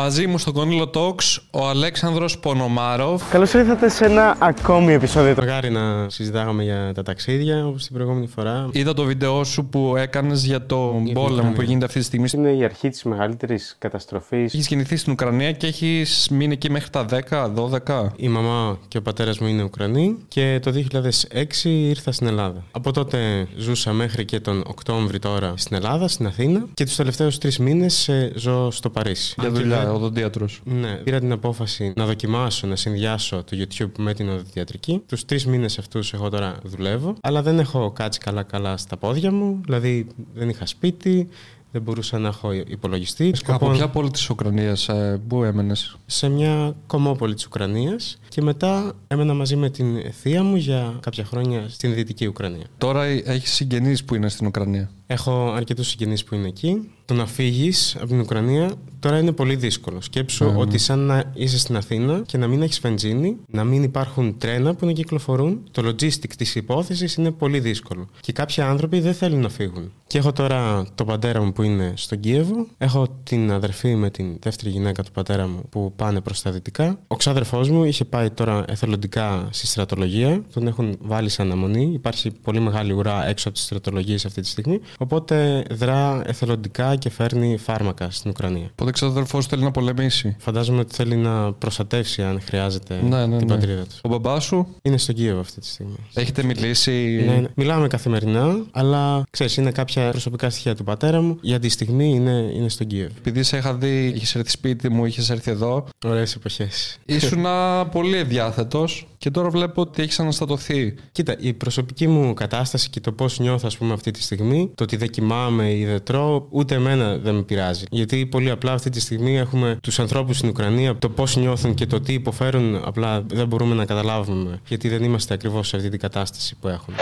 Μαζί μου στο Κονίλο Talks ο Αλέξανδρος Πονομάροφ. Καλώς ήρθατε σε ένα ακόμη επεισόδιο. Μακάρι να συζητάγαμε για τα ταξίδια όπως την προηγούμενη φορά. Είδα το βίντεο σου που έκανες για το την πόλεμο Ουκρανία. που γίνεται αυτή τη στιγμή. Είναι η αρχή της μεγαλύτερης καταστροφής. Έχεις γεννηθεί στην Ουκρανία και έχεις μείνει εκεί μέχρι τα 10, 12. Η μαμά και ο πατέρας μου είναι Ουκρανοί και το 2006 ήρθα στην Ελλάδα. Από τότε ζούσα μέχρι και τον Οκτώβρη τώρα στην Ελλάδα, στην Αθήνα και τους τελευταίους τρεις μήνες ζω στο Παρίσι. Για Αν και δουλειά, δεν- οδοντίατρος. Ναι, πήρα την απόφαση να δοκιμάσω, να συνδυάσω το YouTube με την οδοντιατρική. Τους τρεις μήνες αυτούς εγώ τώρα δουλεύω, αλλά δεν έχω κάτσει καλά-καλά στα πόδια μου. Δηλαδή δεν είχα σπίτι, δεν μπορούσα να έχω υπολογιστή. Από Σκοπό- ποια πόλη της Ουκρανίας, πού έμενες; σε μια κομμόπολη της Ουκρανίας και μετά έμενα μαζί με την θεία μου για κάποια χρόνια στην Δυτική Ουκρανία. Τώρα έχεις συγγενείς που είναι στην Ουκρανία; Έχω αρκετούς συγγενείς που είναι εκεί. Το να φύγεις από την Ουκρανία τώρα είναι πολύ δύσκολο. Σκέψου ότι σαν να είσαι στην Αθήνα και να μην έχεις βενζίνη, να μην υπάρχουν τρένα που να κυκλοφορούν. Το logistic της υπόθεσης είναι πολύ δύσκολο. Και κάποιοι άνθρωποι δεν θέλουν να φύγουν. Και έχω τώρα τον πατέρα μου που είναι στον Κίεβο. Έχω την αδερφή με την δεύτερη γυναίκα του πατέρα μου που πάνε προς τα δυτικά. Ο ξάδερφός μου είχε πάει τώρα εθελοντικά στη στρατολογία. Τον έχουν βάλει σε αναμονή. Υπάρχει πολύ μεγάλη ουρά έξω από τις στρατολογίες αυτή τη στιγμή. Οπότε δρά εθελοντικά και φέρνει φάρμακα στην Ουκρανία. Οπότε ξαδερφό θέλει να πολεμήσει. Φαντάζομαι ότι θέλει να προστατεύσει αν χρειάζεται Ναι, ναι, την ναι. πατρίδα του. Ο μπαμπάς σου, Είναι στον Κίεβο αυτή τη στιγμή. έχετε μιλήσει; Ναι, ναι. Μιλάμε καθημερινά, αλλά ξέρεις, είναι κάποια προσωπικά στοιχεία του πατέρα μου. Για τη στιγμή είναι, είναι στον Κίεβο. Επειδή σε είχα δει, είχες έρθει σπίτι μου, είχες έρθει εδώ. Ωραίες εποχές. Ήσουν πολύ ευδιάθετο και τώρα βλέπω ότι έχεις αναστατωθεί. Κοίτα, η προσωπική μου κατάσταση και το πώς νιώθω, ας πούμε, αυτή τη στιγμή, το ότι δεν κοιμάμαι ή δεν τρώω, ούτε εμένα δεν με πειράζει. Γιατί πολύ απλά αυτή τη στιγμή έχουμε του ανθρώπου στην Ουκρανία, το πώ νιώθουν και το τι υποφέρουν, απλά δεν μπορούμε να καταλάβουμε. Γιατί δεν είμαστε ακριβώ σε αυτή την κατάσταση που έχουν.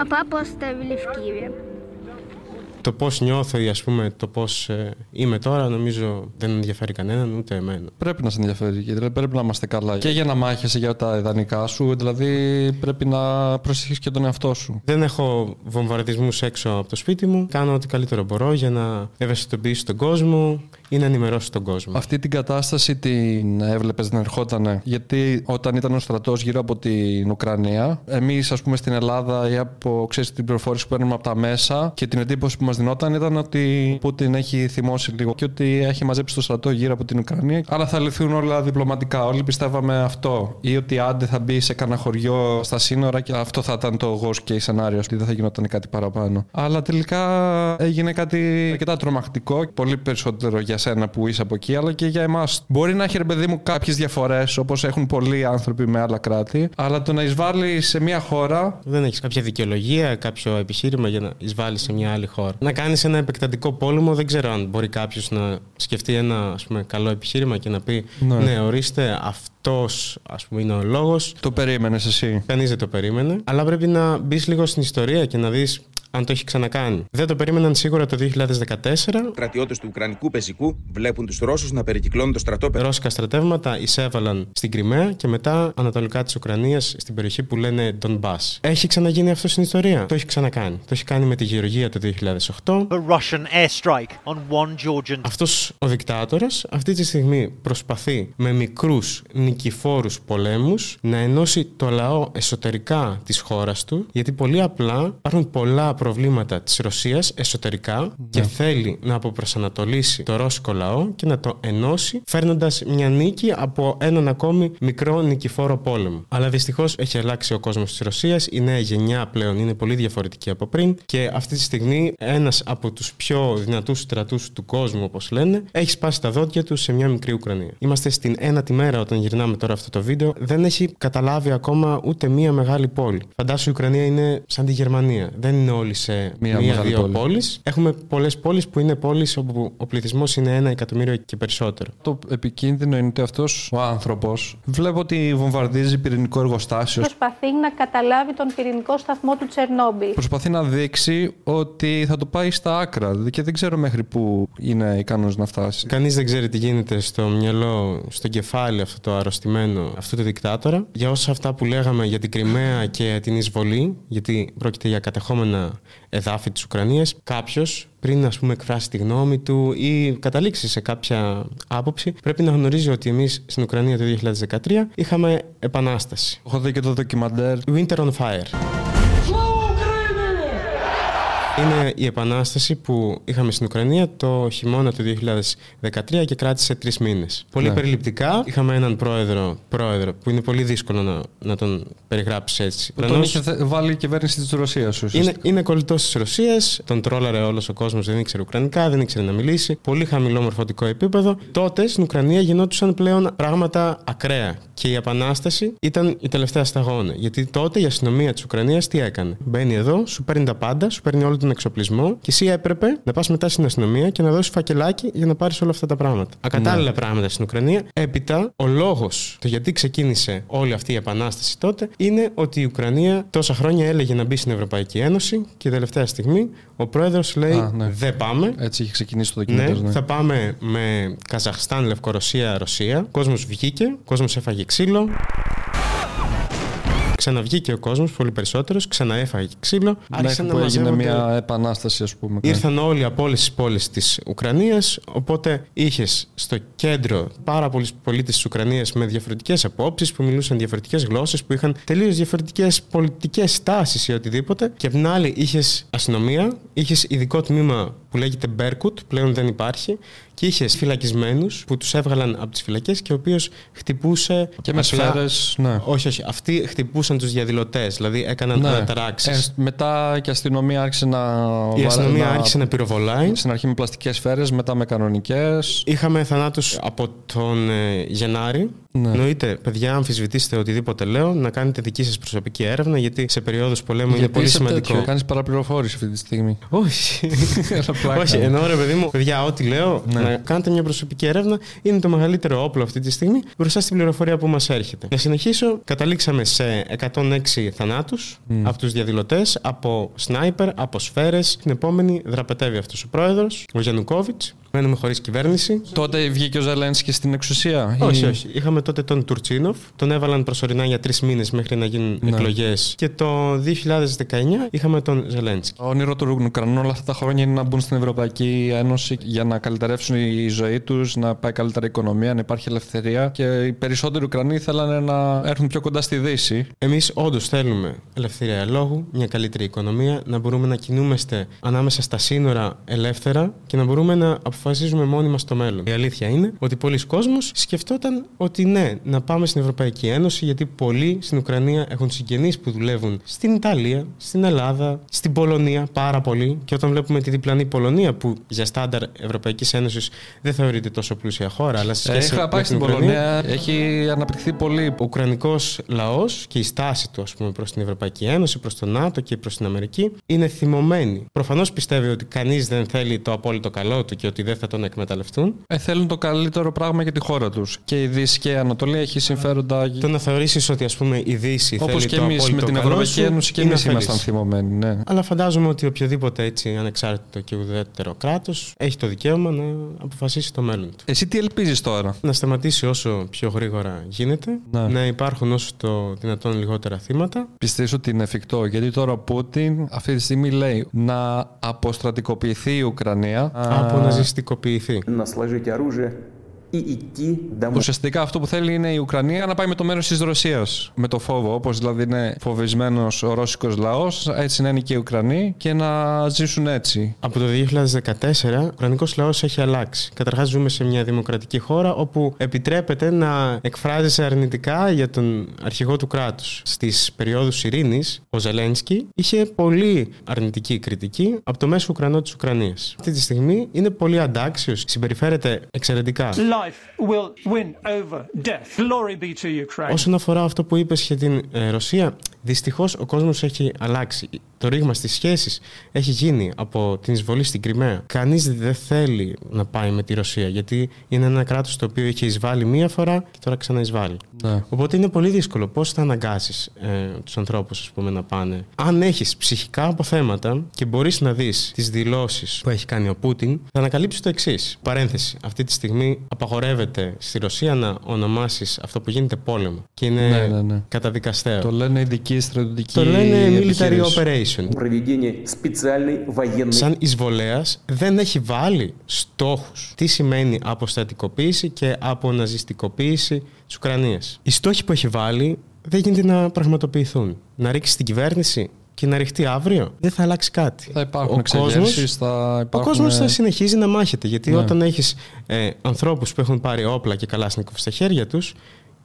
А папу оставили в Киеве. το πώς νιώθω ή ας πούμε το πώς είμαι τώρα, νομίζω δεν ενδιαφέρει κανέναν, ούτε εμένα. Πρέπει να σε ενδιαφέρει, γιατί δηλαδή πρέπει να είμαστε καλά. Και για να μάχεσαι για τα ιδανικά σου, δηλαδή πρέπει να προσέχεις και τον εαυτό σου. Δεν έχω βομβαρδισμούς έξω από το σπίτι μου. Κάνω ό,τι καλύτερο μπορώ για να ευαισθητοποιήσω τον κόσμο ή να ενημερώσω τον κόσμο. Αυτή την κατάσταση την έβλεπες να ερχόταν. Γιατί όταν ήταν ο στρατός γύρω από την Ουκρανία, εμείς, ας πούμε, στην Ελλάδα ή από ξέρεις, την πληροφόρηση που παίρνουμε από τα μέσα και την εντύπωση που μα δινόταν ήταν ότι ο Πούτιν έχει θυμώσει λίγο και ότι έχει μαζέψει το στρατό γύρω από την Ουκρανία. Αλλά θα λυθούν όλα διπλωματικά. Όλοι πιστεύαμε αυτό. Ή ότι άντε θα μπει σε κανένα χωριό στα σύνορα και αυτό θα ήταν το worst case σενάριο, ότι δεν θα γινόταν κάτι παραπάνω. Αλλά τελικά έγινε κάτι αρκετά τρομακτικό, πολύ περισσότερο για σένα που είσαι από εκεί, αλλά και για εμάς. Μπορεί να έχει ρε παιδί μου κάποιες διαφορές, όπως έχουν πολλοί άνθρωποι με άλλα κράτη, αλλά το να εισβάλλεις σε μια χώρα. Δεν έχεις κάποια δικαιολογία, κάποιο επιχείρημα για να εισβάλλεις σε μια άλλη χώρα. Να κάνεις ένα επεκτατικό πόλεμο, δεν ξέρω αν μπορεί κάποιος να σκεφτεί ένα ας πούμε, καλό επιχείρημα και να πει Ναι. Ναι, ορίστε, αυτός ας πούμε είναι ο λόγος. Το περίμενες εσύ. Κανείς δεν το περίμενε. Αλλά πρέπει να μπεις λίγο στην ιστορία και να δεις αν το έχει ξανακάνει. Δεν το περίμεναν σίγουρα το 2014. στρατιώτες του Ουκρανικού πεζικού βλέπουν τους Ρώσους να περικυκλώνουν το στρατόπεδο. Ρώσικα στρατεύματα εισέβαλαν στην Κρυμαία και μετά ανατολικά της Ουκρανίας στην περιοχή που λένε Ντομπά. Έχει ξαναγίνει αυτό στην ιστορία; Το έχει ξανακάνει. Το έχει κάνει με τη Γεωργία το 2008. a Russian airstrike on one Georgian Αυτός ο δικτάτορας αυτή τη στιγμή προσπαθεί με μικρούς νικηφόρους πολέμους να ενώσει το λαό εσωτερικά της χώρας του, γιατί πολύ απλά υπάρχουν πολλά προβλήματα της Ρωσίας εσωτερικά και θέλει να αποπροσανατολίσει το ρώσικο λαό και να το ενώσει, φέρνοντας μια νίκη από έναν ακόμη μικρό νικηφόρο πόλεμο. Αλλά δυστυχώς έχει αλλάξει ο κόσμος της Ρωσίας, η νέα γενιά πλέον είναι πολύ διαφορετική από πριν και αυτή τη στιγμή ένας από τους πιο δυνατούς στρατούς του κόσμου, όπως λένε, έχει σπάσει τα δόντια του σε μια μικρή Ουκρανία. Είμαστε στην ένατη μέρα όταν γυρνάμε τώρα αυτό το βίντεο. Δεν έχει καταλάβει ακόμα ούτε μία μεγάλη πόλη. Φαντάσου η Ουκρανία είναι σαν τη Γερμανία. Δεν είναι όλοι σε Μία μία-δύο μεγάλη πόλη. πόλεις. Έχουμε πολλές πόλεις που είναι πόλεις όπου ο πληθυσμός είναι ένα εκατομμύριο και περισσότερο. Το επικίνδυνο είναι ότι αυτός ο άνθρωπος βλέπω ότι βομβαρδίζει πυρηνικό εργοστάσιο. προσπαθεί να καταλάβει τον πυρηνικό σταθμό του Τσερνόμπιλ. Προσπαθεί να δείξει ότι θα το πάει στα άκρα δηλαδή, και δεν ξέρω μέχρι πού είναι ικανός να φτάσει. Κανείς δεν ξέρει τι γίνεται στο μυαλό, στο κεφάλι αυτό το αρρωστημένο αυτού του δικτάτορα. Για όσα αυτά που λέγαμε για την Κρυμαία και την εισβολή, γιατί πρόκειται για κατεχόμενα εδάφη της Ουκρανίας κάποιος πριν ας πούμε εκφράσει τη γνώμη του ή καταλήξει σε κάποια άποψη πρέπει να γνωρίζει ότι εμείς στην Ουκρανία το 2013 είχαμε επανάσταση. Έχω δει και το ντοκιμαντέρ. Winter on Fire. Είναι η επανάσταση που είχαμε στην Ουκρανία το χειμώνα του 2013 και κράτησε τρεις μήνες. Πολύ Ναι. περιληπτικά. Είχαμε έναν πρόεδρο, πρόεδρο που είναι πολύ δύσκολο να, να τον περιγράψεις έτσι. Που τον Προφανώς είχε θε- βάλει η κυβέρνηση της Ρωσίας. είναι, είναι κολλητός της Ρωσίας, τον τρόλαρε όλος ο κόσμος, δεν ήξερε Ουκρανικά, δεν ήξερε να μιλήσει. Πολύ χαμηλό μορφωτικό επίπεδο. Τότε στην Ουκρανία γινόντουσαν πλέον πράγματα ακραία. Και η επανάσταση ήταν η τελευταία σταγόνα. Γιατί τότε η αστυνομία της Ουκρανίας τι έκανε; Μπαίνει εδώ, σου παίρνει τα πάντα, σου παίρνει όλο τον εξοπλισμό και εσύ έπρεπε να πας μετά στην αστυνομία και να δώσεις φακελάκι για να πάρεις όλα αυτά τα πράγματα. Ακατάλληλα πράγματα στην Ουκρανία. Έπειτα, ο λόγος το γιατί ξεκίνησε όλη αυτή η επανάσταση τότε είναι ότι η Ουκρανία τόσα χρόνια έλεγε να μπει στην Ευρωπαϊκή Ένωση και τελευταία στιγμή ο πρόεδρος λέει Α, ναι. δεν πάμε. Έτσι είχε ξεκινήσει το Ναι, ντοκιμαντέρ. Ναι, θα πάμε με Καζαχστάν, Λευκορωσία, Ρωσία. Ο κόσμος βγήκε, ο κόσμος έφαγε ξύλο. Ξαναβγήκε ο κόσμος, πολύ περισσότερος, ξαναέφαγε ξύλο. Άρχισαν Μέχρι να που έγινε μαζεύονται- μια επανάσταση, ας πούμε. ναι. Ήρθαν όλοι από όλες τις πόλεις της Ουκρανίας. Οπότε είχες στο κέντρο πάρα πολλούς πολίτες της Ουκρανίας με διαφορετικές απόψεις, που μιλούσαν διαφορετικές γλώσσες, που είχαν τελείως διαφορετικές πολιτικές τάσεις ή οτιδήποτε. Και απ' την άλλη είχες αστυνομία, είχες ειδικό τμήμα που λέγεται Μπέρκουτ, πλέον δεν υπάρχει, και είχε φυλακισμένου που τους έβγαλαν από τις φυλακές και ο οποίος χτυπούσε. Και με απλά- σφαίρες, ναι. Όχι, όχι. Αυτοί χτυπούσαν τους διαδηλωτές, δηλαδή έκαναν Ναι. αναταράξεις. Ε, μετά και η αστυνομία άρχισε να. Η βα- αστυνομία άρχισε να πυροβολάει. Στην αρχή με πλαστικές σφαίρες, μετά με κανονικές. Είχαμε θανάτους από τον ε, Γενάρη. Ναι. Εννοείται, παιδιά, αμφισβητήστε οτιδήποτε λέω, να κάνετε δική σας προσωπική έρευνα, γιατί σε περίοδους πολέμου είναι Γιατί πολύ είσαι σημαντικό. τέτοιο, Κάνεις παραπληροφόρηση αυτή τη στιγμή. Όχι. Έλα, πλάκα. Όχι, εννοώ ρε παιδί μου, παιδιά, ό,τι λέω, Ναι. να κάνετε μια προσωπική έρευνα είναι το μεγαλύτερο όπλο αυτή τη στιγμή μπροστά στην πληροφορία που μας έρχεται. Να συνεχίσω. Καταλήξαμε σε 106 θανάτους από τους διαδηλωτές, από σνάιπερ, από σφαίρες. Την επόμενη δραπετεύει αυτός ο πρόεδρος, ο Γιαννουκόβιτς. Μένουμε χωρίς κυβέρνηση. Τότε βγήκε ο Ζελένσκι στην εξουσία. Όχι, ή- όχι. Είχαμε τότε τον Τουρτσίνοφ. Τον έβαλαν προσωρινά για τρεις μήνες μέχρι να γίνουν Ναι. εκλογές. Και το 2019 είχαμε τον Ζελένσκι. Το όνειρο των Ουκρανών όλα αυτά τα χρόνια είναι να μπουν στην Ευρωπαϊκή Ένωση για να καλυτερεύσουν η ζωή τους, να πάει καλύτερα η οικονομία, να υπάρχει ελευθερία. Και οι περισσότεροι Ουκρανοί θέλανε να έρθουν πιο κοντά στη Δύση. Εμείς όντως θέλουμε ελευθερία λόγου, μια καλύτερη οικονομία, να μπορούμε να κινούμαστε ανάμεσα στα σύνορα ελεύθερα και να μπορούμε να αποφασίζουμε μόνοι μας το μέλλον. Η αλήθεια είναι ότι πολλοί κόσμος σκεφτόταν ότι ναι, να πάμε στην Ευρωπαϊκή Ένωση, γιατί πολλοί στην Ουκρανία έχουν συγγενείς που δουλεύουν στην Ιταλία, στην Ελλάδα, στην Πολωνία, πάρα πολύ. Και όταν βλέπουμε τη διπλανή Πολωνία, που για στάνταρ Ευρωπαϊκής Ένωσης δεν θεωρείται τόσο πλούσια χώρα, αλλά σε Ε, σχέση είχα με πάει την στην Ουκρανία, Πολωνία, έχει αναπτυχθεί πολύ. ο Ουκρανικός λαός και η στάση του, ας πούμε, προς την Ευρωπαϊκή Ένωση, προς το ΝΑΤΟ και προς την Αμερική είναι θυμωμένη. Προφανώς πιστεύει ότι κανείς δεν θέλει το απόλυτο καλό του και ότι δεν θα τον εκμεταλλευτούν. Ε, θέλουν το καλύτερο πράγμα για τη χώρα τους. Και η Δύση και η Ανατολή έχει συμφέροντα. Το να θεωρήσεις ότι, ας πούμε, η Δύση Όπως θέλει και το εμείς απόλυτο με την καλό Ευρωπαϊκή σου, Ένωση και είναι εμείς αφελής. ήμασταν θυμωμένοι. Ναι. Αλλά φαντάζομαι ότι οποιοδήποτε έτσι ανεξάρτητο και ουδέτερο έχει το δικαίωμα να αποφασίσει το μέλλον του. Εσύ τι ελπίζεις τώρα, Να σταματήσει όσο πιο γρήγορα γίνεται, ναι. να υπάρχουν όσο το δυνατόν λιγότερα θύματα. Πιστεύω ότι είναι εφικτό, γιατί τώρα ο Πούτιν αυτή τη στιγμή λέει να αποστρατικοποιηθεί η Ουκρανία. Αποναζιστικοποιηθεί. Να σλαζεί και Εκεί, Ουσιαστικά αυτό που θέλει είναι η Ουκρανία να πάει με το μέρος της Ρωσίας. Με το φόβο. Όπως δηλαδή είναι φοβισμένος ο ρώσικος λαός, έτσι να είναι και οι Ουκρανοί και να ζήσουν έτσι. Από το 2014, ο Ουκρανικός λαός έχει αλλάξει. Καταρχάς, ζούμε σε μια δημοκρατική χώρα όπου επιτρέπεται να εκφράζεσαι αρνητικά για τον αρχηγό του κράτους. Στις περιόδους ειρήνης, ο Ζελένσκι είχε πολύ αρνητική κριτική από το μέσο Ουκρανό της Ουκρανίας. Αυτή τη στιγμή είναι πολύ αντάξιος, συμπεριφέρεται εξαιρετικά Life will win over death. Glory be to Ukraine. Όσον αφορά αυτό που είπες για την ε, Ρωσία, δυστυχώς ο κόσμος έχει αλλάξει. Το ρήγμα στις σχέσεις έχει γίνει από την εισβολή στην Κρυμαία. Κανείς δεν θέλει να πάει με τη Ρωσία γιατί είναι ένα κράτος το οποίο είχε εισβάλει μία φορά και τώρα ξαναεισβάλλει. Ναι. Οπότε είναι πολύ δύσκολο πώς θα αναγκάσεις ε, τους ανθρώπους ας πούμε, να πάνε; Αν έχεις ψυχικά αποθέματα και μπορείς να δεις τις δηλώσεις που έχει κάνει ο Πούτιν, θα ανακαλύψεις το εξής. Παρένθεση. Αυτή τη στιγμή απαγορεύεται απαγορεύεται στη Ρωσία να ονομάσεις αυτό που γίνεται πόλεμο. Και είναι ναι, ναι, ναι. καταδικαστέο. Το λένε ειδική στρατιωτική. Το λένε military operation. Σαν εισβολέας δεν έχει βάλει στόχους. Τι σημαίνει αποστατικοποίηση και αποναζιστικοποίηση της Ουκρανίας. Οι στόχοι που έχει βάλει δεν γίνεται να πραγματοποιηθούν. Να ρίξει την κυβέρνηση και να ρηχτεί αύριο, δεν θα αλλάξει κάτι. Θα υπάρχουν Ο εξεγέρσεις, κόσμος- θα Ο υπάρχουν... κόσμος θα συνεχίζει να μάχεται. Γιατί Ναι. όταν έχεις ε, ανθρώπους που έχουν πάρει όπλα και καλάσνικοφ στα χέρια τους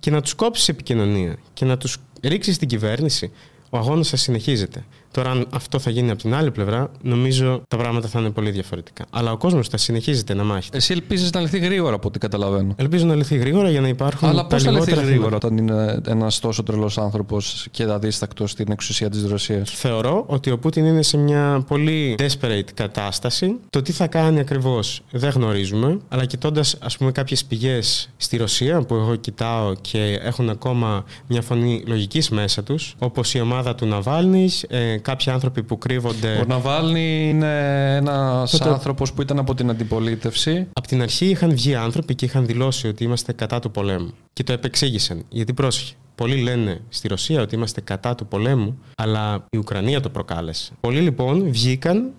και να τους κόψεις επικοινωνία και να τους ρίξεις στην κυβέρνηση, ο αγώνας θα συνεχίζεται. Τώρα, αν αυτό θα γίνει από την άλλη πλευρά, νομίζω τα πράγματα θα είναι πολύ διαφορετικά. Αλλά ο κόσμος θα συνεχίζεται να μάχεται. Εσύ ελπίζεις να λυθεί γρήγορα από ό,τι καταλαβαίνω; Ελπίζω να λυθεί γρήγορα για να υπάρχουν. Αλλά τα πώ θα λυθεί λιγότερα γρήγορα θύματα. όταν είναι ένας τόσο τρελός άνθρωπος και αδίστακτος στην εξουσία της Ρωσίας; Θεωρώ ότι ο Πούτιν είναι σε μια πολύ desperate κατάσταση. Το τι θα κάνει ακριβώς δεν γνωρίζουμε. Αλλά κοιτώντας, ας πούμε, κάποιες πηγές στη Ρωσία που εγώ κοιτάω και έχουν ακόμα μια φωνή λογικής μέσα τους, όπως η ομάδα του Ναβάλνης, ε, κάποιοι άνθρωποι που κρύβονται. Ο Ναβάλνη είναι ένας Αυτό- άνθρωπος που ήταν από την αντιπολίτευση. Από την αρχή είχαν βγει άνθρωποι και είχαν δηλώσει ότι είμαστε κατά του πολέμου. Και το επεξήγησαν. Γιατί πρόσεχε. Πολλοί λένε στη Ρωσία ότι είμαστε κατά του πολέμου, αλλά η Ουκρανία το προκάλεσε. Πολλοί λοιπόν βγήκαν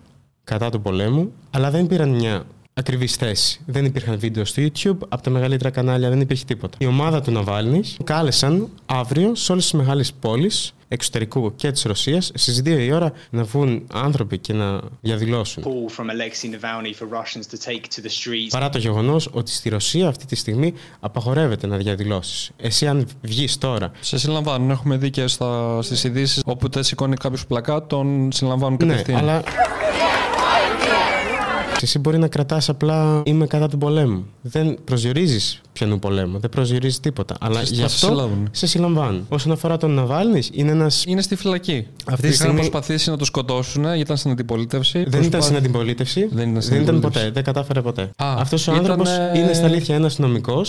κατά του πολέμου, αλλά δεν πήραν μια ακριβή θέση. Δεν υπήρχαν βίντεο στο YouTube, από τα μεγαλύτερα κανάλια δεν υπήρχε τίποτα. Η ομάδα του Ναβάλνης κάλεσαν αύριο σε όλες τις μεγάλες πόλεις εξωτερικού και της Ρωσίας στις 2 η ώρα να βγουν άνθρωποι και να διαδηλώσουν. call from Alexei Navalny for Russians to take to the streets. Παρά το γεγονός ότι στη Ρωσία αυτή τη στιγμή απαγορεύεται να διαδηλώσεις. Εσύ, αν βγεις τώρα. Σε συλλαμβάνουν. Έχουμε δει και στις ειδήσεις όπου τε σηκώνει κάποιος πλακά, τον συλλαμβάνουν Ναι, κατευθείαν. Αλλά. Εσύ μπορεί να κρατάς απλά είμαι κατά του πολέμου. Δεν προσδιορίζεις ποιανού πολέμου, δεν προσδιορίζεις τίποτα. Αλλά Σε- γι' θα σε αυτό συλλάβουν. σε συλλαμβάνουν. Όσον αφορά τον Ναβάλνης, είναι ένα. Είναι στη φυλακή. Αυτή τη Είχαν στιγμή- προσπαθήσει να το σκοτώσουν, γιατί ήταν στην αντιπολίτευση. Δεν ήταν στην αντιπολίτευση. Δεν ήταν στην δεν ήταν αντιπολίτευση. ποτέ. Δεν κατάφερε ποτέ. Α, Αυτός ο ήταν, άνθρωπος ε, είναι στα αλήθεια ένας νομικό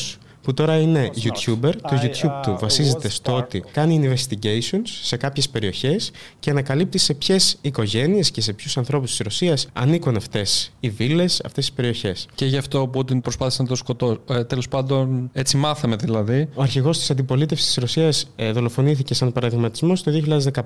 που τώρα είναι YouTuber. Το YouTube του βασίζεται στο ότι κάνει investigations σε κάποιες περιοχές και ανακαλύπτει σε ποιες οικογένειες και σε ποιους ανθρώπους της Ρωσίας ανήκουν αυτές οι βίλες, αυτές οι περιοχές. Και γι' αυτό ο Πούτιν προσπάθησε να το σκοτώσει. Ε, Τέλος πάντων, έτσι μάθαμε δηλαδή. Ο αρχηγός της αντιπολίτευσης της Ρωσίας ε, δολοφονήθηκε σαν παραδειγματισμός το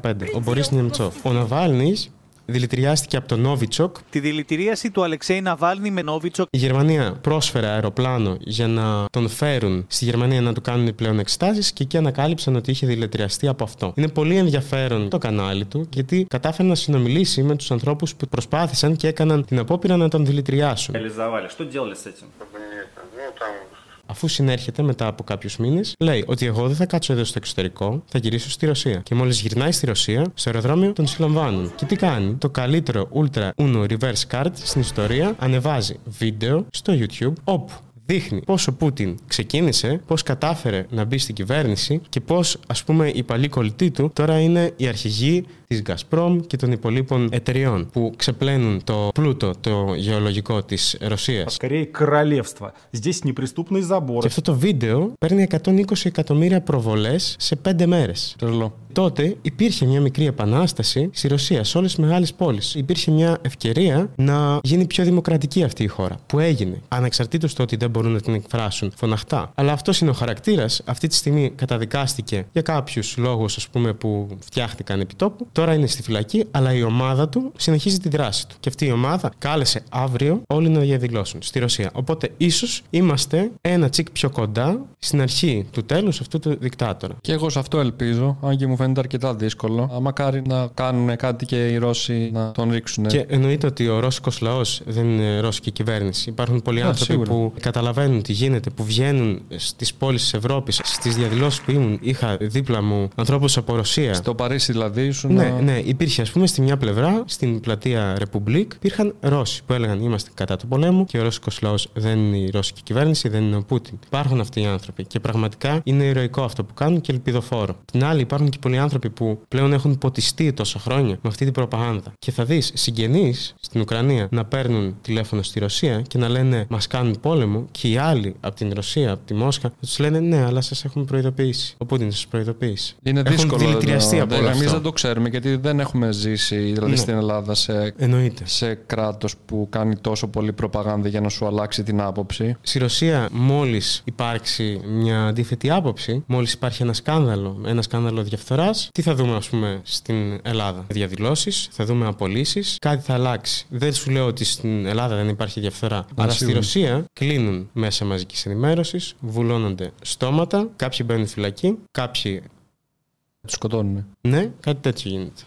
2015, ο Μπορί Νεμτσόφ. Ο Ναβάλνης δηλητηριάστηκε από τον Νόβιτσοκ Τη δηλητηρίαση του Αλεξέη Ναβάλνη με Νόβιτσοκ Η Γερμανία πρόσφερε αεροπλάνο για να τον φέρουν στη Γερμανία να του κάνουν πλέον εξετάσει και εκεί ανακάλυψαν ότι είχε δηλητηριαστεί από αυτό. Είναι πολύ ενδιαφέρον το κανάλι του γιατί κατάφερε να συνομιλήσει με του ανθρώπου που προσπάθησαν και έκαναν την απόπειρα να τον δηλητηριάσουν. реализовали. Что делали с этим? Αφού συνέρχεται μετά από κάποιους μήνες, λέει ότι εγώ δεν θα κάτσω εδώ στο εξωτερικό, θα γυρίσω στη Ρωσία. Και μόλις γυρνάει στη Ρωσία, στο αεροδρόμιο τον συλλαμβάνουν. Και τι κάνει, το καλύτερο Ultra Uno Reverse Card στην ιστορία ανεβάζει βίντεο στο YouTube όπου δείχνει πώ ο Πούτιν ξεκίνησε, πώς κατάφερε να μπει στην κυβέρνηση και πώς, ας πούμε, οι παλιοί κολλητοί του τώρα είναι οι αρχηγοί της Γκασπρόμ και των υπολείπων εταιριών που ξεπλένουν το πλούτο το γεωλογικό της Ρωσίας. Και αυτό το βίντεο παίρνει 120 εκατομμύρια προβολές σε 5 μέρες. Τότε υπήρχε μια μικρή επανάσταση στη Ρωσία, σε όλες τις μεγάλες πόλεις. Υπήρχε μια ευκαιρία να γίνει πιο δημοκρατική αυτή η χώρα. Που έγινε. Ανεξαρτήτως το ότι δεν μπορούν να την εκφράσουν φωναχτά. Αλλά αυτός είναι ο χαρακτήρας. Αυτή τη στιγμή καταδικάστηκε για κάποιους λόγους, ας πούμε, που φτιάχτηκαν επί τόπου. Τώρα είναι στη φυλακή, αλλά η ομάδα του συνεχίζει τη δράση του. Και αυτή η ομάδα κάλεσε αύριο όλοι να διαδηλώσουν στη Ρωσία. Οπότε ίσως είμαστε ένα τσικ πιο κοντά στην αρχή του τέλους αυτού του δικτάτορα. Και εγώ σε αυτό ελπίζω, αν και μου φαίνεται αρκετά δύσκολο. Α, Μακάρι να κάνουν κάτι και οι Ρώσοι να τον ρίξουν. Και εννοείται ότι ο ρώσικος λαός δεν είναι ρώσικη κυβέρνηση. Υπάρχουν πολλοί Α, άνθρωποι σίγουρα. που καταλαβαίνουν τι γίνεται, που βγαίνουν στις πόλεις της Ευρώπης. Στις διαδηλώσεις που ήμουν, είχα δίπλα μου ανθρώπους από Ρωσία. Στο Παρίσι δηλαδή ήσουν. Ναι, να- ναι, υπήρχε ας πούμε στη μια πλευρά, στην πλατεία Ρεπουμπλίκ, υπήρχαν Ρώσοι που έλεγαν Είμαστε κατά του πολέμου και ο ρώσικος λαός δεν είναι η ρώσικη κυβέρνηση, δεν είναι ο Πούτιν. Υπάρχουν αυτοί οι άνθρωποι και πραγματικά είναι ηρωικό αυτό που κάνουν και ελπιδοφόρο. Την άλλη, υπάρχουν και πολλοί πολλοί άνθρωποι που πλέον έχουν ποτιστεί τόσα χρόνια με αυτή την προπαγάνδα. Και θα δεις συγγενείς στην Ουκρανία να παίρνουν τηλέφωνο στη Ρωσία και να λένε Μας κάνουν πόλεμο, και οι άλλοι από την Ρωσία, από τη Μόσχα, θα τους λένε Ναι, αλλά σας έχουμε προειδοποιήσει. Ο Πούτιν σας προειδοποιήσει. Είναι Έχουν δύσκολο. δηλητηριαστεί από όλο Εμείς αυτό. δεν το ξέρουμε γιατί δεν έχουμε ζήσει δηλαδή, Ναι. στην Ελλάδα σε, Εννοείται. σε κράτος που κάνει τόσο πολύ προπαγάνδα για να σου αλλάξει την άποψη. Στη Ρωσία, μόλις υπάρξει μια αντίθετη άποψη, μόλις υπάρχει ένα σκάνδαλο, ένα σκάνδαλο διαφθοράς, τι θα δούμε, ας πούμε, στην Ελλάδα; Διαδηλώσεις, θα δούμε απολύσεις, κάτι θα αλλάξει. Δεν σου λέω ότι στην Ελλάδα δεν υπάρχει διαφθορά, αλλά στη σίγουρα. Ρωσία κλείνουν μέσα μαζικής ενημέρωσης, βουλώνονται στόματα, κάποιοι μπαίνουν φυλακή, κάποιοι. Τους σκοτώνουν. Ναι, κάτι τέτοιο γίνεται.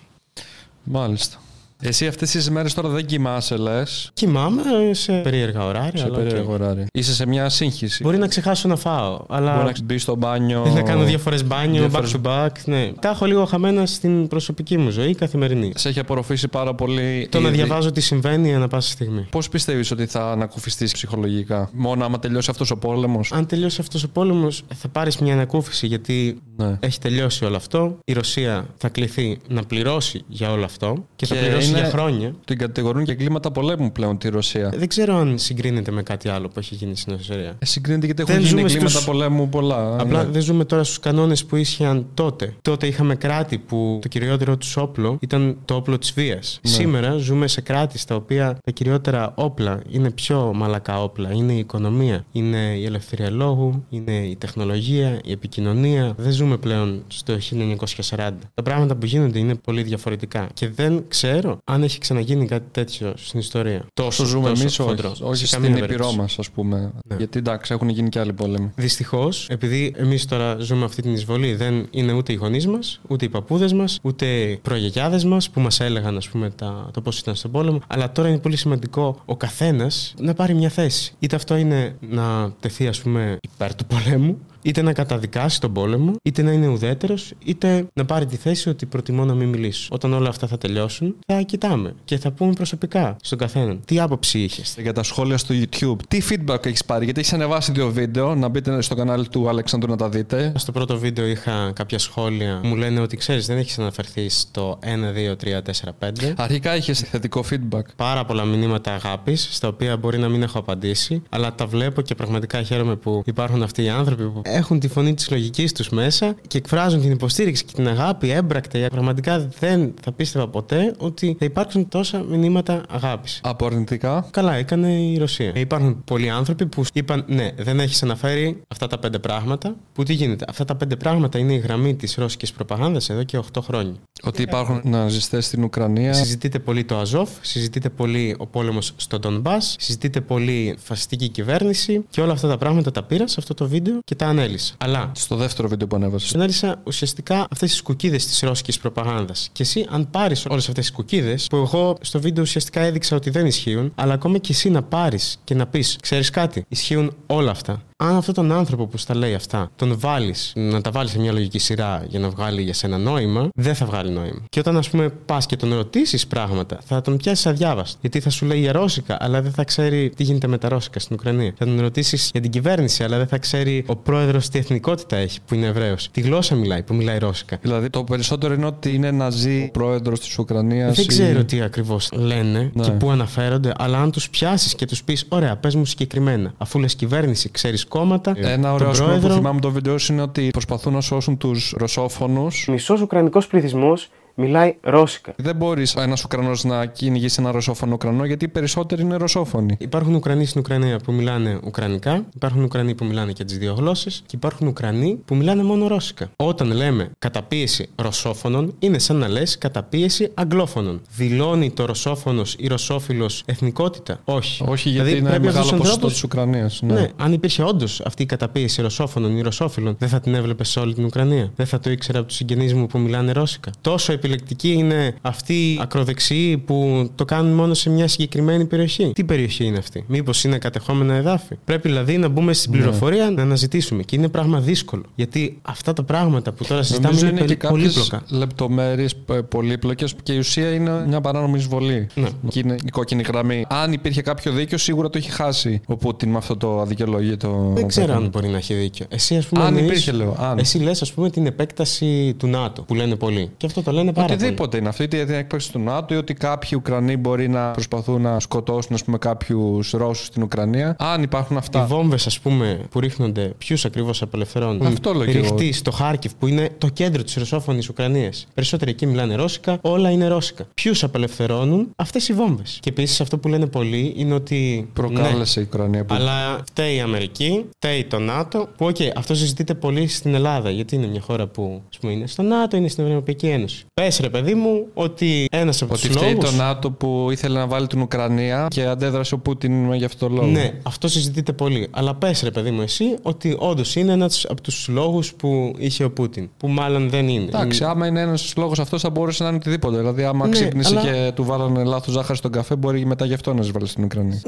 Μάλιστα. Εσύ αυτές τις μέρες τώρα δεν κοιμάσαι, λες. Κοιμάμαι σε περίεργα ωράρια. Σε αλλά περίεργο οκ. ωράριο. Είσαι σε μια σύγχυση. Μπορεί να ξεχάσω να φάω, αλλά. Μπορεί να μπει στο μπάνιο. Να κάνω δύο φορές μπάνιο, Διάφορες- back to back. Ναι. Τα έχω λίγο χαμένα στην προσωπική μου ζωή καθημερινή. Σε έχει απορροφήσει πάρα πολύ. Το να ήδη. διαβάζω τι συμβαίνει ανά πάσα στιγμή. Πώς πιστεύεις ότι θα ανακουφιστείς ψυχολογικά, μόνο άμα τελειώσει αυτός ο πόλεμος; Αν τελειώσει αυτός ο πόλεμος, θα πάρεις μια ανακούφιση γιατί Ναι. έχει τελειώσει όλο αυτό. Η Ρωσία θα κληθεί να πληρώσει για όλο αυτό και, θα Και πληρώσει είναι- για χρόνια. Την κατηγορούν και εγκλήματα πολέμου πλέον τη Ρωσία. Δεν ξέρω αν συγκρίνεται με κάτι άλλο που έχει γίνει στην Ρωσία. Ε, συγκρίνεται γιατί έχουν Δεν γίνει ζούμε εγκλήματα στους- πολέμου πολλά. Απλά Ναι. δεν ζούμε τώρα στους κανόνες που ίσχυαν τότε. Τότε είχαμε κράτη που το κυριότερο τους όπλο ήταν το όπλο της βίας. Ναι. Σήμερα ζούμε σε κράτη στα οποία τα κυριότερα όπλα είναι πιο μαλακά όπλα. Είναι η οικονομία, είναι η ελευθερία λόγου, είναι η τεχνολογία, η επικοινωνία. Δεν ζούμε πλέον στο 1940. Τα πράγματα που γίνονται είναι πολύ διαφορετικά. Και δεν ξέρω αν έχει ξαναγίνει κάτι τέτοιο στην ιστορία. Τόσο Το ζούμε τόσο εμείς χοντρό. όχι, όχι Σε στην καμία Ήπειρό περίπτωση. μας, ας πούμε. Ναι. Γιατί εντάξει, έχουν γίνει και άλλοι πόλεμοι. Δυστυχώς, επειδή εμείς τώρα ζούμε αυτή την εισβολή, δεν είναι ούτε οι γονείς μας, ούτε οι παππούδες μας, ούτε οι προγιαγιάδες μας που μας έλεγαν, ας πούμε, τα, το πώς ήταν στον πόλεμο. Αλλά τώρα είναι πολύ σημαντικό ο καθένας να πάρει μια θέση. Είτε αυτό είναι να τεθεί, ας πούμε, υπέρ του πολέμου, είτε να καταδικάσει τον πόλεμο, είτε να είναι ουδέτερος, είτε να πάρει τη θέση ότι προτιμώ να μην μιλήσω. Όταν όλα αυτά θα τελειώσουν, θα κοιτάμε και θα πούμε προσωπικά στον καθέναν τι άποψη είχες. Για τα σχόλια στο YouTube, τι feedback έχεις πάρει, γιατί έχεις ανεβάσει δύο βίντεο. Να μπείτε στο κανάλι του Αλεξάνδρου να τα δείτε. Στο πρώτο βίντεο είχα κάποια σχόλια που μου λένε ότι ξέρεις, δεν έχεις αναφερθεί στο 1, 2, 3, 4, 5. Αρχικά είχες θετικό feedback. Πάρα πολλά μηνύματα αγάπης, στα οποία μπορεί να μην έχω απαντήσει, αλλά τα βλέπω και πραγματικά χαίρομαι που υπάρχουν αυτοί οι άνθρωποι που έχουν τη φωνή της λογικής τους μέσα και εκφράζουν την υποστήριξη και την αγάπη έμπρακτα. Πραγματικά δεν θα πίστευα ποτέ ότι θα υπάρξουν τόσα μηνύματα αγάπης. Από αρνητικά. Καλά, έκανε η Ρωσία. Υπάρχουν πολλοί άνθρωποι που είπαν ναι, δεν έχεις αναφέρει αυτά τα πέντε πράγματα. Που τι γίνεται. Αυτά τα πέντε πράγματα είναι η γραμμή της ρώσικης προπαγάνδας εδώ και 8 χρόνια. Ότι υπάρχουν ναζιστές στην Ουκρανία. Συζητείται πολύ το Αζόφ, συζητείται πολύ ο πόλεμος στο Ντομπά, συζητείται πολύ φασιστική κυβέρνηση και όλα αυτά τα πράγματα τα πήρα σε αυτό το βίντεο και τα ανέλησα. Αλλά Στο δεύτερο βίντεο που ανέβασες. Ανάλυσα ουσιαστικά αυτές τις κουκίδες της ρώσικης προπαγάνδας. Και εσύ, αν πάρεις όλες αυτές τις κουκίδες, που εγώ στο βίντεο ουσιαστικά έδειξα ότι δεν ισχύουν, αλλά ακόμα και εσύ να πάρεις και να πεις, ξέρεις κάτι, ισχύουν όλα αυτά. Αν αυτόν τον άνθρωπο που στα λέει αυτά τον βάλεις να τα βάλεις σε μια λογική σειρά για να βγάλει για σένα νόημα, δεν θα βγάλει νόημα. Και όταν, ας πούμε, πας και τον ρωτήσεις πράγματα, θα τον πιάσεις αδιάβαστο. Γιατί θα σου λέει για ρώσικα, αλλά δεν θα ξέρει τι γίνεται με τα ρώσικα στην Ουκρανία. Θα τον ρωτήσεις για την κυβέρνηση, αλλά δεν θα ξέρει ο πρόεδρος τι εθνικότητα έχει, που είναι Εβραίος. Τι γλώσσα μιλάει, που μιλάει ρώσικα. Δηλαδή το περισσότερο είναι ότι είναι ναζί πρόεδρος της Ουκρανίας. Δεν ξέρω τι ακριβώς λένε Ναι. και πού αναφέρονται, αλλά αν τους πιάσεις και τους πεις: Ωραία, πες μου συγκεκριμένα, αφού λες κυβέρνηση, ξέρεις κόμματα. Ένα τον ωραίο σχόλιο που πρόεδρο. θυμάμαι το βίντεο σου είναι ότι προσπαθούν να σώσουν τους ρωσόφωνους. Μισός Ουκρανικός πληθυσμός μιλάει ρώσικα. Δεν μπορείς ένας Ουκρανός να κυνηγήσει ένα ρωσόφωνο Ουκρανό γιατί οι περισσότεροι είναι ρωσόφωνοι. Υπάρχουν Ουκρανοί στην Ουκρανία που μιλάνε Ουκρανικά, υπάρχουν Ουκρανοί που μιλάνε και τις δύο γλώσσες και υπάρχουν Ουκρανοί που μιλάνε μόνο Ρώσικα. Όταν λέμε καταπίεση ρωσόφωνων, είναι σαν να λες καταπίεση αγγλόφωνων. Δηλώνει το ρωσόφωνος ή ρωσόφιλος εθνικότητα; Όχι. Όχι, γιατί Δηλαδή, είναι πρέπει αυτούς μεγάλο τους ποσοστό ανθρώπους- της Ουκρανίας. Ναι. αν υπήρχε όντως αυτή η καταπίεση ρωσόφωνων ή ρωσόφιλων, δεν θα την έβλεπες σε όλη την Ουκρανία. Δεν θα το ήξερα από τους συγγενείς μου που μιλάνε ρώσικα. Τόσο επιλεκτικοί είναι αυτοί οι ακροδεξιοί που το κάνουν μόνο σε μια συγκεκριμένη περιοχή. Τι περιοχή είναι αυτή, Μήπως είναι κατεχόμενα εδάφη; Πρέπει δηλαδή να μπούμε στην Ναι. πληροφορία να αναζητήσουμε. Και είναι πράγμα δύσκολο. Γιατί αυτά τα πράγματα που τώρα συζητάμε Νομίζω είναι, είναι και περί- κάποιες πολύπλοκα. λεπτομέρειες πολύπλοκες και η ουσία είναι μια παράνομη εισβολή. Ναι. Και είναι η κόκκινη γραμμή. Αν υπήρχε κάποιο δίκιο, σίγουρα το έχει χάσει ο Πούτιν με αυτό το αδικαιολόγητο. Δεν ξέρω αν μπορεί να έχει δίκιο. Εσύ, ας πούμε, Αν εννοείς- υπήρχε, λέω, αν. Εσύ λες, ας πούμε, την επέκταση του ΝΑΤΟ που λένε πολλοί. Και αυτό το λένε πάρα πολύ. Οτιδήποτε είναι αυτό, είτε την έκπαξη του ΝΑΤΟ, ή ότι κάποιοι Ουκρανοί μπορεί να προσπαθούν να σκοτώσουν ας πούμε, κάποιους Ρώσους στην Ουκρανία. Αν υπάρχουν Οι αυτά. βόμβες, ας πούμε, που ρίχνονται, ποιους ακριβώς απελευθερώνουν; Αυτό λέω κι εγώ. Ριχτή στο Χάρκιβ, που είναι το κέντρο της ρωσόφωνης Ουκρανίας. Περισσότεροι εκεί μιλάνε ρώσικα, όλα είναι ρώσικα. Ποιους απελευθερώνουν; Αυτές οι βόμβες. Και επίσης αυτό που λένε πολλοί είναι ότι. Προκάλεσε η Ουκρανία. Που... Ναι, αλλά φταίει η Αμερική, φταίει το ΝΑΤΟ, που οκ, αυτό συζητείται πολύ στην Ελλάδα, γιατί είναι μια χώρα που ας πούμε, είναι στο ΝΑΤΟ, είναι στην Ευρωπαϊκή Ένωση. Πε ρε παιδί μου ότι ένας από Ότι τους φταίει λόγου. το ΝΑΤΟ που ήθελε να βάλει την Ουκρανία και αντέδρασε ο Πούτιν για αυτό το λόγο. Ναι, αυτό συζητείται πολύ. Αλλά πες ρε παιδί μου εσύ ότι όντως είναι ένας από τους λόγους που είχε ο Πούτιν. Που μάλλον δεν είναι. Εντάξει, άμα είναι ένας λόγος αυτός, θα μπορούσε να είναι οτιδήποτε. Δηλαδή, άμα Ναι, ξύπνησε αλλά- και του βάλανε λάθος ζάχαρη στον καφέ, μπορεί μετά γι' αυτό να εισβάλλει στην Ουκρανία.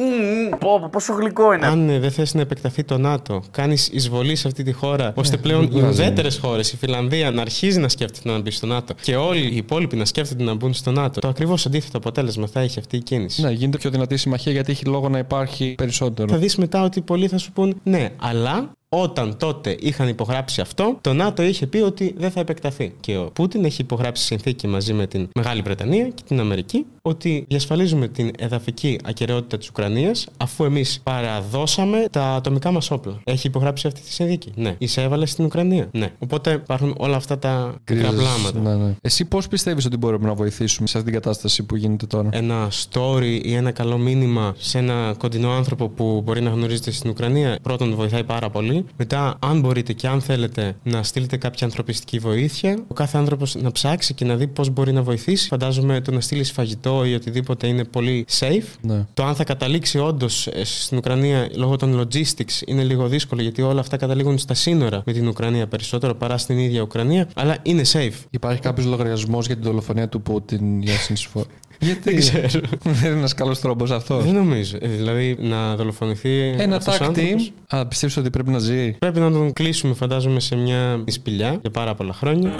Πω, πω, πόσο γλυκό είναι. Αν ε, δεν θες να επεκταθεί το ΝΑΤΟ, κάνεις εισβολή σε αυτή τη χώρα, ώστε πλέον οι δεν βγάζει. ουδέτερες χώρες, η Φιλανδία, να αρχίζει να σκέφτεται να μπει στο ΝΑΤΟ και όλοι οι υπόλοιποι να σκέφτονται να μπουν στο ΝΑΤΟ, το ακριβώς αντίθετο αποτέλεσμα θα έχει αυτή η κίνηση. Ναι, γίνεται πιο δυνατή η συμμαχία γιατί έχει λόγο να υπάρχει περισσότερο. Θα δεις μετά ότι πολλοί θα σου πούν ναι, αλλά όταν τότε είχαν υπογράψει αυτό, το ΝΑΤΟ είχε πει ότι δεν θα επεκταθεί. Και ο Πούτιν έχει υπογράψει συνθήκη μαζί με την Μεγάλη Βρετανία και την Αμερική ότι διασφαλίζουμε την εδαφική ακαιρεότητα της Ουκρανίας αφού εμείς παραδώσαμε τα ατομικά μας όπλα. Έχει υπογράψει αυτή τη συνθήκη; Ναι. Εισέβαλε στην Ουκρανία; Ναι. Οπότε υπάρχουν όλα αυτά τα Γκρίζες, κραπλάματα. Ναι, ναι. Εσύ πώς πιστεύεις ότι μπορούμε να βοηθήσουμε σε αυτήν την κατάσταση που γίνεται τώρα; ένα story ή ένα καλό μήνυμα σε ένα κοντινό άνθρωπο που μπορεί να γνωρίζετε στην Ουκρανία, πρώτον βοηθάει πάρα πολύ. Μετά, αν μπορείτε και αν θέλετε να στείλετε κάποια ανθρωπιστική βοήθεια, ο κάθε άνθρωπος να ψάξει και να δει πώς μπορεί να βοηθήσει. Φαντάζομαι το να στείλεις φαγητό ή οτιδήποτε είναι πολύ safe. Ναι. Το αν θα καταλήξει όντως στην Ουκρανία λόγω των logistics είναι λίγο δύσκολο γιατί όλα αυτά καταλήγουν στα σύνορα με την Ουκρανία περισσότερο παρά στην ίδια Ουκρανία, αλλά είναι safe. Υπάρχει κάποιος λογαριασμός για την δολοφονία του Πούτιν για συνεισφορά. Γιατί; Δεν ξέρω. δεν είναι ένας καλός τρόπος αυτός. Δεν νομίζω. Ε, Δηλαδή να δολοφονηθεί. Ένα αυτός ο tag team. άνθρωπος. Α, πιστεύεις ότι πρέπει να ζει; Πρέπει να τον κλείσουμε, φαντάζομαι, σε μια σπηλιά για πάρα πολλά χρόνια.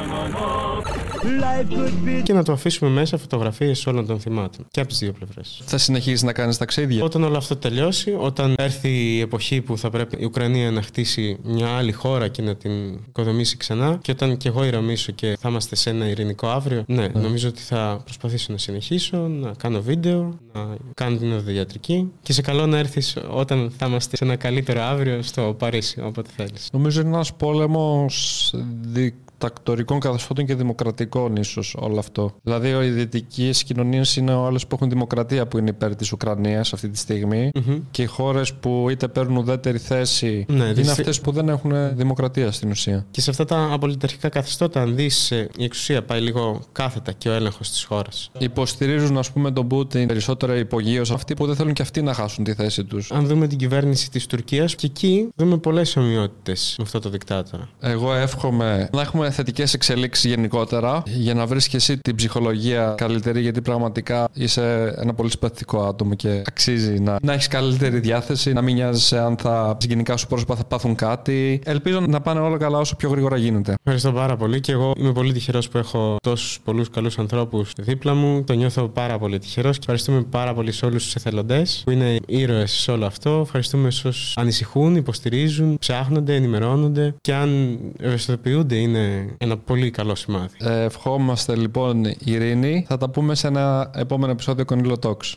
Και να το αφήσουμε μέσα φωτογραφίες όλων των θυμάτων. Και από τις δύο πλευρές. Θα συνεχίσει να κάνεις ταξίδια; Όταν όλο αυτό τελειώσει, όταν έρθει η εποχή που θα πρέπει η Ουκρανία να χτίσει μια άλλη χώρα και να την οικοδομήσει ξανά, και όταν και εγώ ηρεμήσω και θα είμαστε σε ένα ειρηνικό αύριο, ναι, νομίζω ότι θα προσπαθήσω να συνεχίσω, να κάνω βίντεο, να κάνω την οδοντιατρική και σε καλό να έρθεις όταν θα είμαστε σε ένα καλύτερο αύριο στο Παρίσι, όποτε θέλεις. Νομίζω είναι ένας πόλεμος δικτακτορικών καθεστώτων και δημοκρατικών, ίσως όλο αυτό. Δηλαδή, οι δυτικέ κοινωνίες είναι όλες που έχουν δημοκρατία που είναι υπέρ της Ουκρανίας αυτή τη στιγμη Και οι χώρες που είτε παίρνουν ουδέτερη θέση Ναι, είναι δυσ- αυτές που δεν έχουν δημοκρατία στην ουσία. Και σε αυτά τα απολυτερχικά καθεστώτα, αν δεις η εξουσία πάει λίγο κάθετα και ο έλεγχος της χώρας. Υποστηρίζουν, ας πούμε, τον Πούτιν περισσότερο υπογείως αυτοί που δεν θέλουν και αυτοί να χάσουν τη θέση τους. Αν δούμε την κυβέρνηση της Τουρκίας, και εκεί δούμε πολλές ομοιότητες με αυτό το δικτάτορα. Εγώ εύχομαι να έχουμε θετικές εξελίξεις γενικότερα για να βρεις και εσύ την ψυχολογία καλύτερη, γιατί πραγματικά είσαι ένα πολύ συμπαθητικό άτομο και αξίζει να, να έχεις καλύτερη διάθεση, να μην νοιάζεσαι αν τα συγγενικά σου πρόσωπα θα πάθουν κάτι. Ελπίζω να πάνε όλα καλά όσο πιο γρήγορα γίνεται. Ευχαριστώ πάρα πολύ και εγώ είμαι πολύ τυχερός που έχω τόσους πολλούς καλούς ανθρώπους δίπλα μου. Το νιώθω πάρα πολύ τυχερός και ευχαριστούμε πάρα πολύ σε όλους τους εθελοντές που είναι ήρωες σε όλο αυτό. Ευχαριστούμε σε όσους ανησυχούν, υποστηρίζουν, ψάχνονται, ενημερώνονται και αν ευαισθητοποιούνται είναι ένα πολύ καλό σημάδι. Ε, ευχόμαστε λοιπόν ειρήνη. Θα τα πούμε σε ένα επόμενο επεισόδιο Κονίλο Talks.